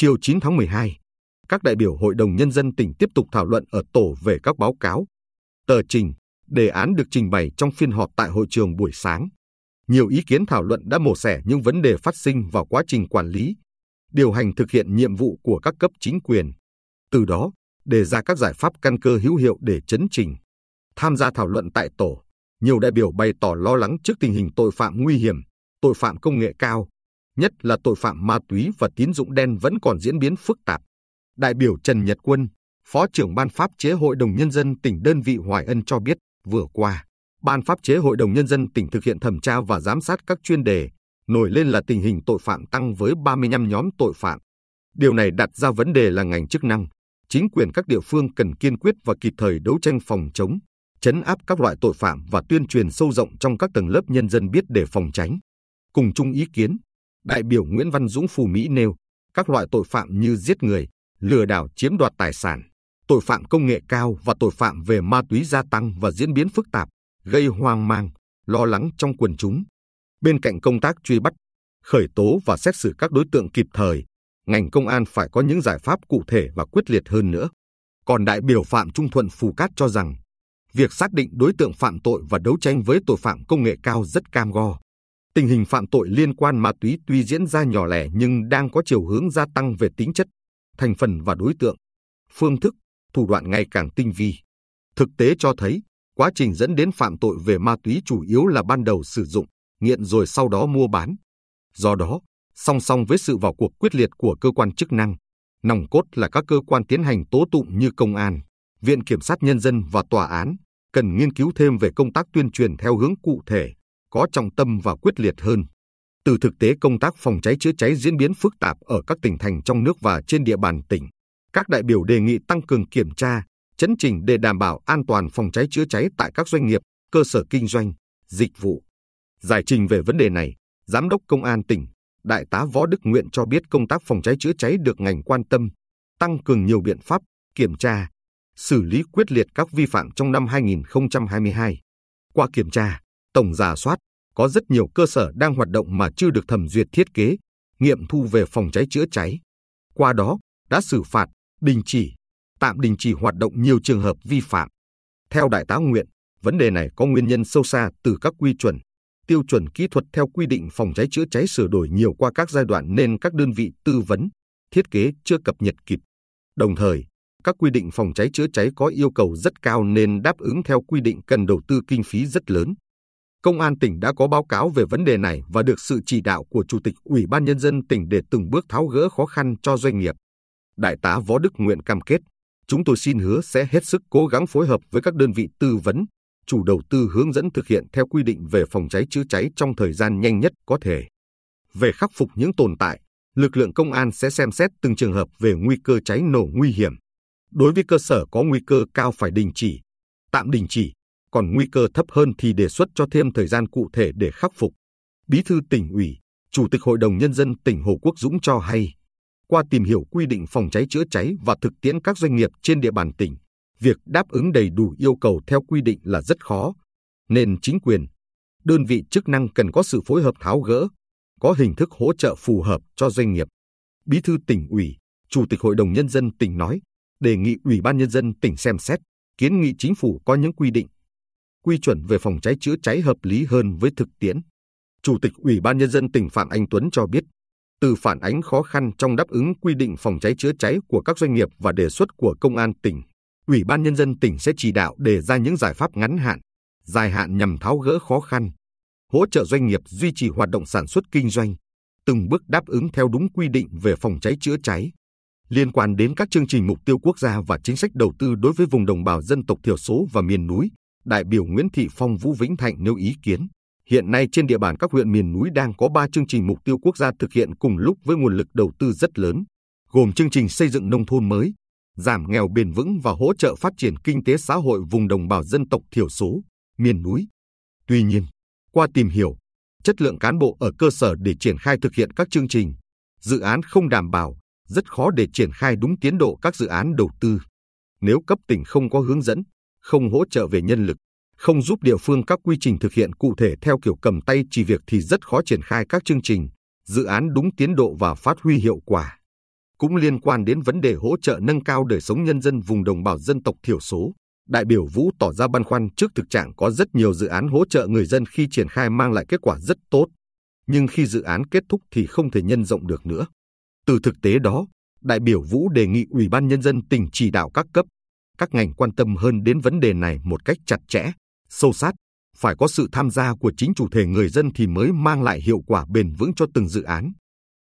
Chiều 9 tháng 12, các đại biểu Hội đồng Nhân dân tỉnh tiếp tục thảo luận ở tổ về các báo cáo, tờ trình, đề án được trình bày trong phiên họp tại hội trường buổi sáng. Nhiều ý kiến thảo luận đã mổ xẻ những vấn đề phát sinh vào quá trình quản lý, điều hành thực hiện nhiệm vụ của các cấp chính quyền. Từ đó, đề ra các giải pháp căn cơ hữu hiệu để chấn chỉnh. Tham gia thảo luận tại tổ, nhiều đại biểu bày tỏ lo lắng trước tình hình tội phạm nguy hiểm, tội phạm công nghệ cao, nhất là tội phạm ma túy và tín dụng đen vẫn còn diễn biến phức tạp. Đại biểu Trần Nhật Quân, Phó trưởng Ban Pháp chế Hội đồng Nhân dân tỉnh đơn vị Hoài Ân cho biết, vừa qua, Ban Pháp chế Hội đồng Nhân dân tỉnh thực hiện thẩm tra và giám sát các chuyên đề, nổi lên là tình hình tội phạm tăng với 35 nhóm tội phạm. Điều này đặt ra vấn đề là ngành chức năng, chính quyền các địa phương cần kiên quyết và kịp thời đấu tranh phòng chống, chấn áp các loại tội phạm và tuyên truyền sâu rộng trong các tầng lớp nhân dân biết để phòng tránh. Cùng chung ý kiến, đại biểu Nguyễn Văn Dũng Phù Mỹ nêu, các loại tội phạm như giết người, lừa đảo chiếm đoạt tài sản, tội phạm công nghệ cao và tội phạm về ma túy gia tăng và diễn biến phức tạp, gây hoang mang, lo lắng trong quần chúng. Bên cạnh công tác truy bắt, khởi tố và xét xử các đối tượng kịp thời, ngành công an phải có những giải pháp cụ thể và quyết liệt hơn nữa. Còn đại biểu Phạm Trung Thuận Phù Cát cho rằng, việc xác định đối tượng phạm tội và đấu tranh với tội phạm công nghệ cao rất cam go. Tình hình phạm tội liên quan ma túy tuy diễn ra nhỏ lẻ nhưng đang có chiều hướng gia tăng về tính chất, thành phần và đối tượng, phương thức, thủ đoạn ngày càng tinh vi. Thực tế cho thấy, quá trình dẫn đến phạm tội về ma túy chủ yếu là ban đầu sử dụng, nghiện rồi sau đó mua bán. Do đó, song song với sự vào cuộc quyết liệt của cơ quan chức năng, nòng cốt là các cơ quan tiến hành tố tụng như công an, viện kiểm sát nhân dân và tòa án cần nghiên cứu thêm về công tác tuyên truyền theo hướng cụ thể, có trọng tâm và quyết liệt hơn. Từ thực tế công tác phòng cháy chữa cháy diễn biến phức tạp ở các tỉnh thành trong nước và trên địa bàn tỉnh, các đại biểu đề nghị tăng cường kiểm tra, chấn chỉnh để đảm bảo an toàn phòng cháy chữa cháy tại các doanh nghiệp, cơ sở kinh doanh, dịch vụ. Giải trình về vấn đề này, Giám đốc Công an tỉnh, Đại tá Võ Đức Nguyện cho biết công tác phòng cháy chữa cháy được ngành quan tâm, tăng cường nhiều biện pháp, kiểm tra, xử lý quyết liệt các vi phạm trong năm 2022. Qua kiểm tra, tổng giả soát, có rất nhiều cơ sở đang hoạt động mà chưa được thẩm duyệt thiết kế, nghiệm thu về phòng cháy chữa cháy. Qua đó, đã xử phạt, đình chỉ, tạm đình chỉ hoạt động nhiều trường hợp vi phạm. Theo Đại tá Nguyện, vấn đề này có nguyên nhân sâu xa từ các quy chuẩn, tiêu chuẩn kỹ thuật theo quy định phòng cháy chữa cháy sửa đổi nhiều qua các giai đoạn nên các đơn vị tư vấn, thiết kế chưa cập nhật kịp. Đồng thời, các quy định phòng cháy chữa cháy có yêu cầu rất cao nên đáp ứng theo quy định cần đầu tư kinh phí rất lớn. Công an tỉnh đã có báo cáo về vấn đề này và được sự chỉ đạo của Chủ tịch Ủy ban Nhân dân tỉnh để từng bước tháo gỡ khó khăn cho doanh nghiệp. Đại tá Võ Đức Nguyện cam kết, chúng tôi xin hứa sẽ hết sức cố gắng phối hợp với các đơn vị tư vấn, chủ đầu tư hướng dẫn thực hiện theo quy định về phòng cháy chữa cháy trong thời gian nhanh nhất có thể. Về khắc phục những tồn tại, lực lượng công an sẽ xem xét từng trường hợp về nguy cơ cháy nổ nguy hiểm. Đối với cơ sở có nguy cơ cao phải đình chỉ, tạm đình chỉ, còn nguy cơ thấp hơn thì đề xuất cho thêm thời gian cụ thể để khắc phục. Bí thư tỉnh ủy, Chủ tịch Hội đồng Nhân dân tỉnh Hồ Quốc Dũng cho hay, qua tìm hiểu quy định phòng cháy chữa cháy và thực tiễn các doanh nghiệp trên địa bàn tỉnh, việc đáp ứng đầy đủ yêu cầu theo quy định là rất khó, nên chính quyền, đơn vị chức năng cần có sự phối hợp tháo gỡ, có hình thức hỗ trợ phù hợp cho doanh nghiệp. Bí thư tỉnh ủy, Chủ tịch Hội đồng Nhân dân tỉnh nói, đề nghị Ủy ban Nhân dân tỉnh xem xét, kiến nghị chính phủ có những quy định, quy chuẩn về phòng cháy chữa cháy hợp lý hơn với thực tiễn. Chủ tịch Ủy ban Nhân dân tỉnh Phạm Anh Tuấn cho biết, từ phản ánh khó khăn trong đáp ứng quy định phòng cháy chữa cháy của các doanh nghiệp và đề xuất của Công an tỉnh, Ủy ban Nhân dân tỉnh sẽ chỉ đạo đề ra những giải pháp ngắn hạn, dài hạn nhằm tháo gỡ khó khăn, hỗ trợ doanh nghiệp duy trì hoạt động sản xuất kinh doanh, từng bước đáp ứng theo đúng quy định về phòng cháy chữa cháy. Liên quan đến các chương trình mục tiêu quốc gia và chính sách đầu tư đối với vùng đồng bào dân tộc thiểu số và miền núi, đại biểu Nguyễn Thị Phong Vũ Vĩnh Thạnh nêu ý kiến. Hiện nay trên địa bàn các huyện miền núi đang có 3 chương trình mục tiêu quốc gia thực hiện cùng lúc với nguồn lực đầu tư rất lớn, gồm chương trình xây dựng nông thôn mới, giảm nghèo bền vững và hỗ trợ phát triển kinh tế xã hội vùng đồng bào dân tộc thiểu số, miền núi. Tuy nhiên, qua tìm hiểu, chất lượng cán bộ ở cơ sở để triển khai thực hiện các chương trình, dự án không đảm bảo, rất khó để triển khai đúng tiến độ các dự án đầu tư. Nếu cấp tỉnh không có hướng dẫn, không hỗ trợ về nhân lực, không giúp địa phương các quy trình thực hiện cụ thể theo kiểu cầm tay chỉ việc thì rất khó triển khai các chương trình, dự án đúng tiến độ và phát huy hiệu quả. cũng liên quan đến vấn đề hỗ trợ nâng cao đời sống nhân dân vùng đồng bào dân tộc thiểu số. Đại biểu Vũ tỏ ra băn khoăn trước thực trạng có rất nhiều dự án hỗ trợ người dân khi triển khai mang lại kết quả rất tốt, nhưng khi dự án kết thúc thì không thể nhân rộng được nữa. Từ thực tế đó, đại biểu Vũ đề nghị Ủy ban Nhân dân tỉnh chỉ đạo các cấp, các ngành quan tâm hơn đến vấn đề này một cách chặt chẽ, sâu sát, phải có sự tham gia của chính chủ thể người dân thì mới mang lại hiệu quả bền vững cho từng dự án.